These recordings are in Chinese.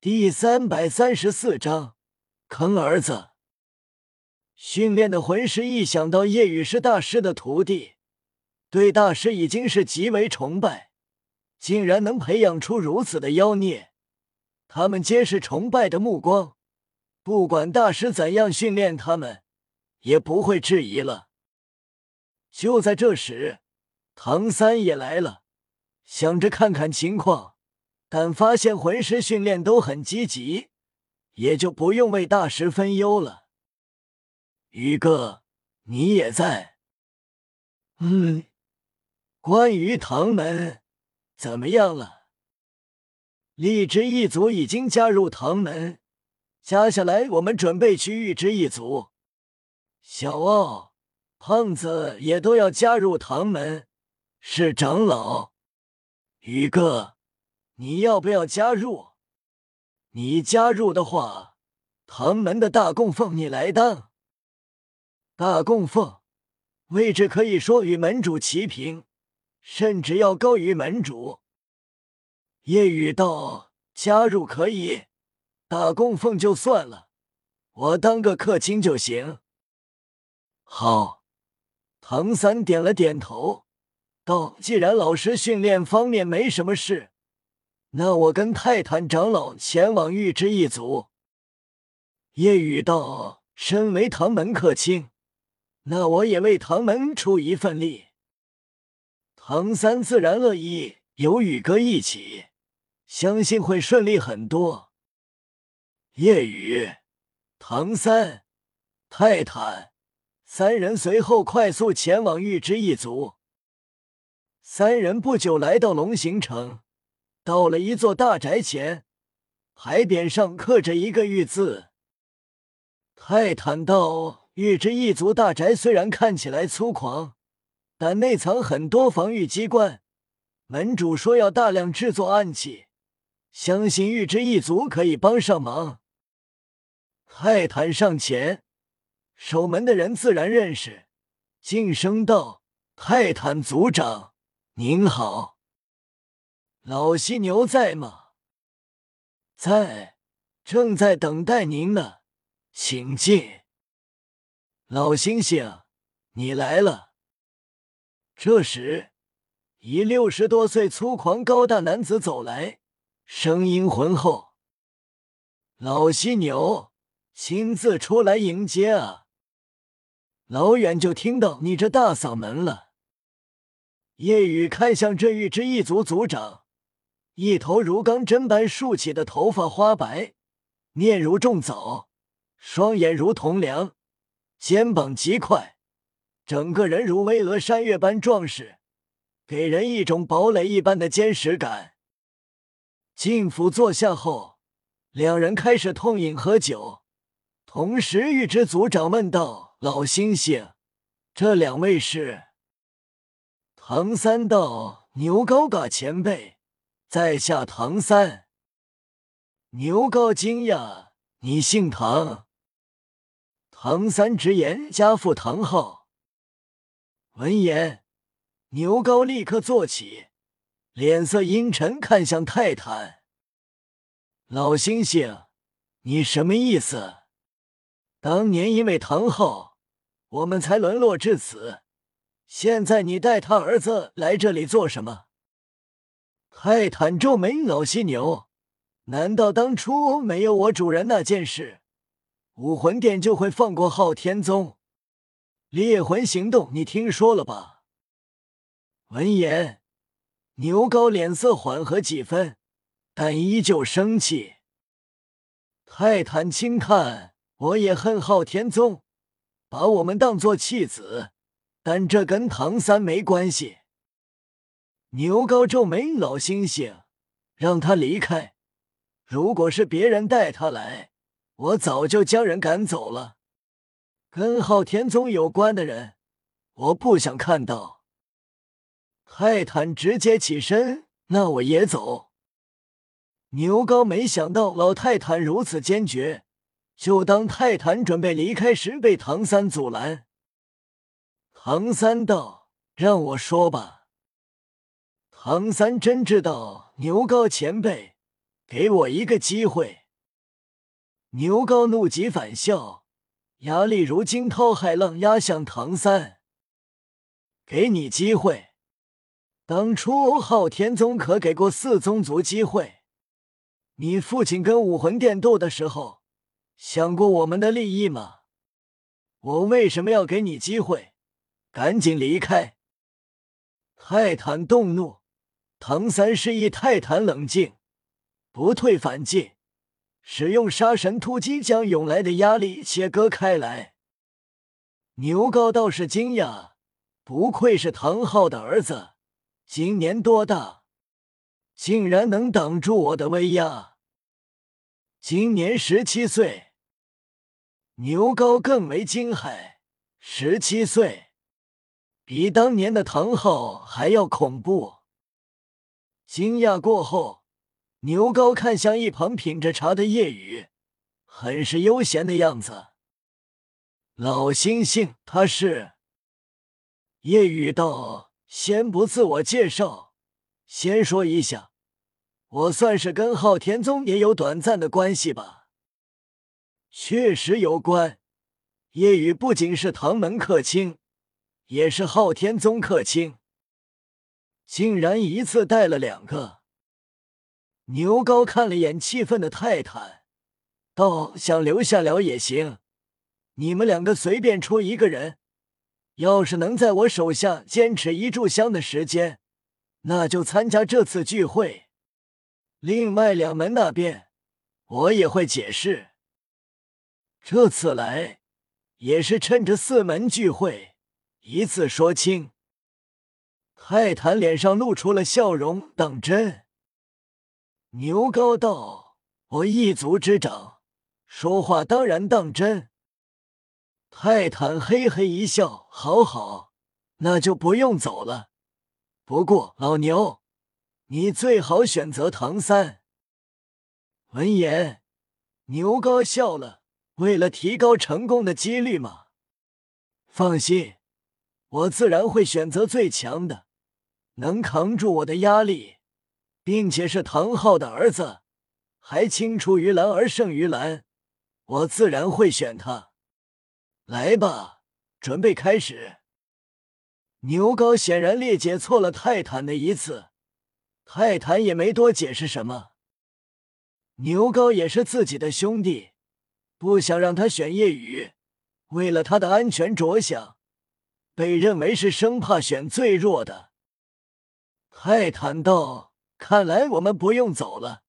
第三百三十四章坑儿子。训练的魂师一想到叶雨是大师的徒弟，对大师已经是极为崇拜，竟然能培养出如此的妖孽，他们皆是崇拜的目光。不管大师怎样训练他们，也不会质疑了。就在这时，唐三也来了，想着看看情况，但发现魂师训练都很积极，也就不用为大师分忧了。宇哥，你也在？嗯，关于唐门怎么样了？荔枝一族已经加入唐门，接下来我们准备去玉之一族。小奥、胖子也都要加入唐门。是长老，宇哥，你要不要加入？你加入的话，唐门的大供奉你来当。大供奉位置可以说与门主齐平，甚至要高于门主。叶雨道加入可以，大供奉就算了，我当个客卿就行。好，唐三点了点头，道：“既然老师训练方面没什么事，那我跟泰坦长老前往玉之一族。”夜雨道：“身为唐门客卿。”那我也为唐门出一份力。唐三自然乐意，有宇哥一起，相信会顺利很多。夜雨、唐三、泰坦三人随后快速前往玉之一族。三人不久来到龙行城，到了一座大宅前，牌匾上刻着一个“玉”字。泰坦道。玉之一族大宅虽然看起来粗犷，但内藏很多防御机关。门主说要大量制作暗器，相信玉之一族可以帮上忙。泰坦上前，守门的人自然认识，晋升道：“泰坦族长，您好。老犀牛在吗？在，正在等待您呢，请进。”老猩猩，你来了。这时，一六十多岁粗狂高大男子走来，声音浑厚：“老犀牛亲自出来迎接啊！”老远就听到你这大嗓门了。夜雨看向这玉之一族族长，一头如钢针般竖起的头发花白，面如重枣，双眼如铜梁。肩膀极快，整个人如巍峨山岳般壮实，给人一种堡垒一般的坚实感。进府坐下后，两人开始痛饮喝酒，同时玉之族长问道：“老猩猩，这两位是？”唐三道：“牛高嘎前辈，在下唐三。”牛高惊讶：“你姓唐？”唐三直言：“家父唐昊。”闻言，牛高立刻坐起，脸色阴沉，看向泰坦：“老猩猩，你什么意思？当年因为唐昊，我们才沦落至此。现在你带他儿子来这里做什么？”泰坦皱眉：“老犀牛，难道当初没有我主人那件事？”武魂殿就会放过昊天宗？猎魂行动你听说了吧？闻言，牛高脸色缓和几分，但依旧生气。泰坦轻叹：“我也恨昊天宗，把我们当做弃子，但这跟唐三没关系。”牛高皱眉：“老猩猩，让他离开。如果是别人带他来。”我早就将人赶走了，跟昊天宗有关的人，我不想看到。泰坦直接起身，那我也走。牛高没想到老泰坦如此坚决，就当泰坦准备离开时，被唐三阻拦。唐三道：“让我说吧。”唐三真知道牛高前辈给我一个机会！牛皋怒极反笑，压力如惊涛骇浪压向唐三。给你机会，当初昊天宗可给过四宗族机会。你父亲跟武魂殿斗的时候，想过我们的利益吗？我为什么要给你机会？赶紧离开！泰坦动怒，唐三示意泰坦冷静，不退反进，使用杀神突击将涌来的压力切割开来。牛皋倒是惊讶。不愧是唐昊的儿子，今年多大？竟然能挡住我的威压！今年十七岁。牛皋更为惊骇，十七岁，比当年的唐昊还要恐怖。惊讶过后，牛皋看向一旁品着茶的叶雨，很是悠闲的样子。老星星，他是。叶雨道：“先不自我介绍，先说一下，我算是跟昊天宗也有短暂的关系吧？确实有关。叶雨不仅是唐门客卿，也是昊天宗客卿，竟然一次带了两个。”牛皋看了眼气愤的泰坦，道：“想留下聊也行，你们两个随便出一个人。”要是能在我手下坚持一炷香的时间，那就参加这次聚会。另外两门那边，我也会解释。这次来也是趁着四门聚会，一次说清。泰坦脸上露出了笑容，当真？牛皋道：“我一族之长，说话当然当真。”泰坦嘿嘿一笑：“好好，那就不用走了。不过老牛，你最好选择唐三。”闻言，牛高笑了：“为了提高成功的几率嘛。放心，我自然会选择最强的，能扛住我的压力，并且是唐昊的儿子，还青出于蓝而胜于蓝，我自然会选他。”来吧，准备开始。牛皋显然列解错了泰坦的一次，泰坦也没多解释什么。牛皋也是自己的兄弟，不想让他选夜雨，为了他的安全着想，被认为是生怕选最弱的。泰坦道：“看来我们不用走了，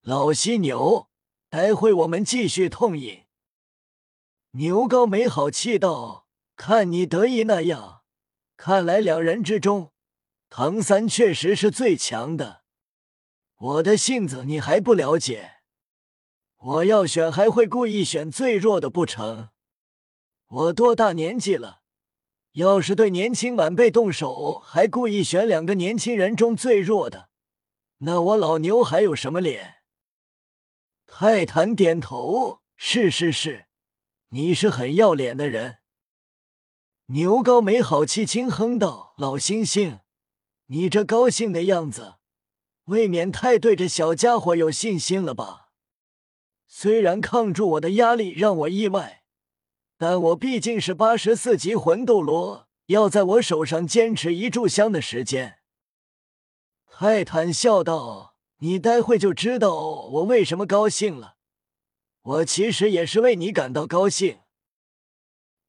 老犀牛，待会我们继续痛饮。”牛皋没好气道：“看你得意那样，看来两人之中，唐三确实是最强的。我的性子你还不了解，我要选还会故意选最弱的不成？我多大年纪了？要是对年轻晚辈动手，还故意选两个年轻人中最弱的，那我老牛还有什么脸？”泰坦点头：“是是是。”你是很要脸的人，牛皋没好气轻哼道：“老猩猩，你这高兴的样子，未免太对这小家伙有信心了吧？虽然抗住我的压力让我意外，但我毕竟是八十四级魂斗罗，要在我手上坚持一炷香的时间。”泰坦笑道：“你待会就知道我为什么高兴了。”我其实也是为你感到高兴。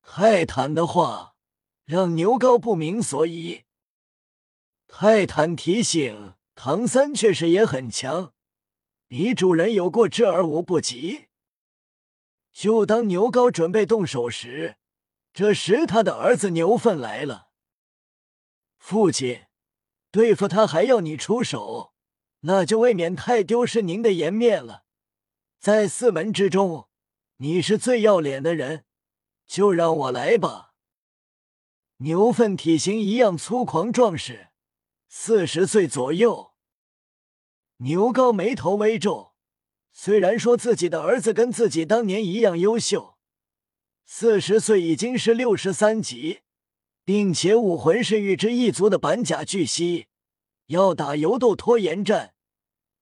泰坦的话让牛皋不明所以。泰坦提醒唐三，确实也很强，比主人有过之而无不及。就当牛皋准备动手时，这时他的儿子牛粪来了。父亲，对付他还要你出手，那就未免太丢失您的颜面了。在四门之中，你是最要脸的人，就让我来吧。牛粪体型一样粗犷壮实，四十岁左右。牛皋眉头微皱，虽然说自己的儿子跟自己当年一样优秀，四十岁已经是六十三级，并且武魂是玉之一族的板甲巨蜥，要打游斗拖延战。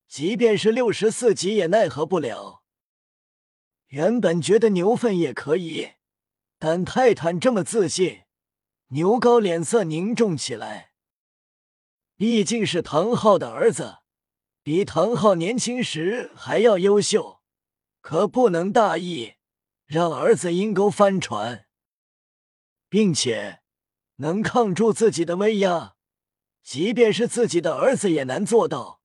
即便是六十四级也奈何不了。原本觉得牛粪也可以，但泰坦这么自信，牛高脸色凝重起来。毕竟是唐昊的儿子，比唐昊年轻时还要优秀，可不能大意，让儿子阴沟翻船，并且能抗住自己的威压，即便是自己的儿子也难做到。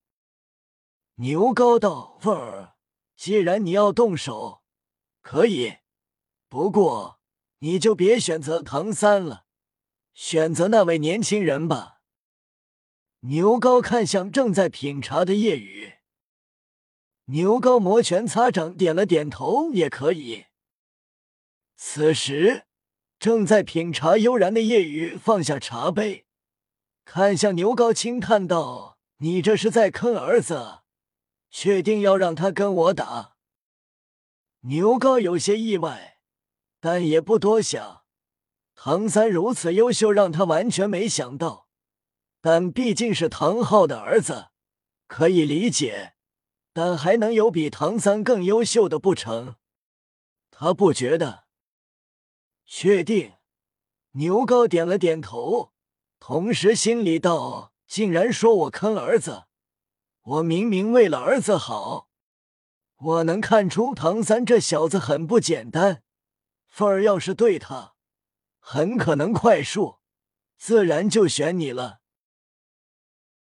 牛高道：“凤儿，既然你要动手，可以，不过你就别选择唐三了，选择那位年轻人吧。”牛高看向正在品茶的夜雨，牛高摩拳擦掌，点了点头，也可以。此时，正在品茶悠然的夜雨放下茶杯，看向牛高，轻叹道：“你这是在坑儿子？确定要让他跟我打？”牛高有些意外，但也不多想。唐三如此优秀，让他完全没想到。但毕竟是唐昊的儿子，可以理解。但还能有比唐三更优秀的不成？他不觉得。确定。牛高点了点头，同时心里道：“竟然说我坑儿子！我明明为了儿子好。我能看出唐三这小子很不简单。凤儿要是对他，很可能快速，自然就选你了。”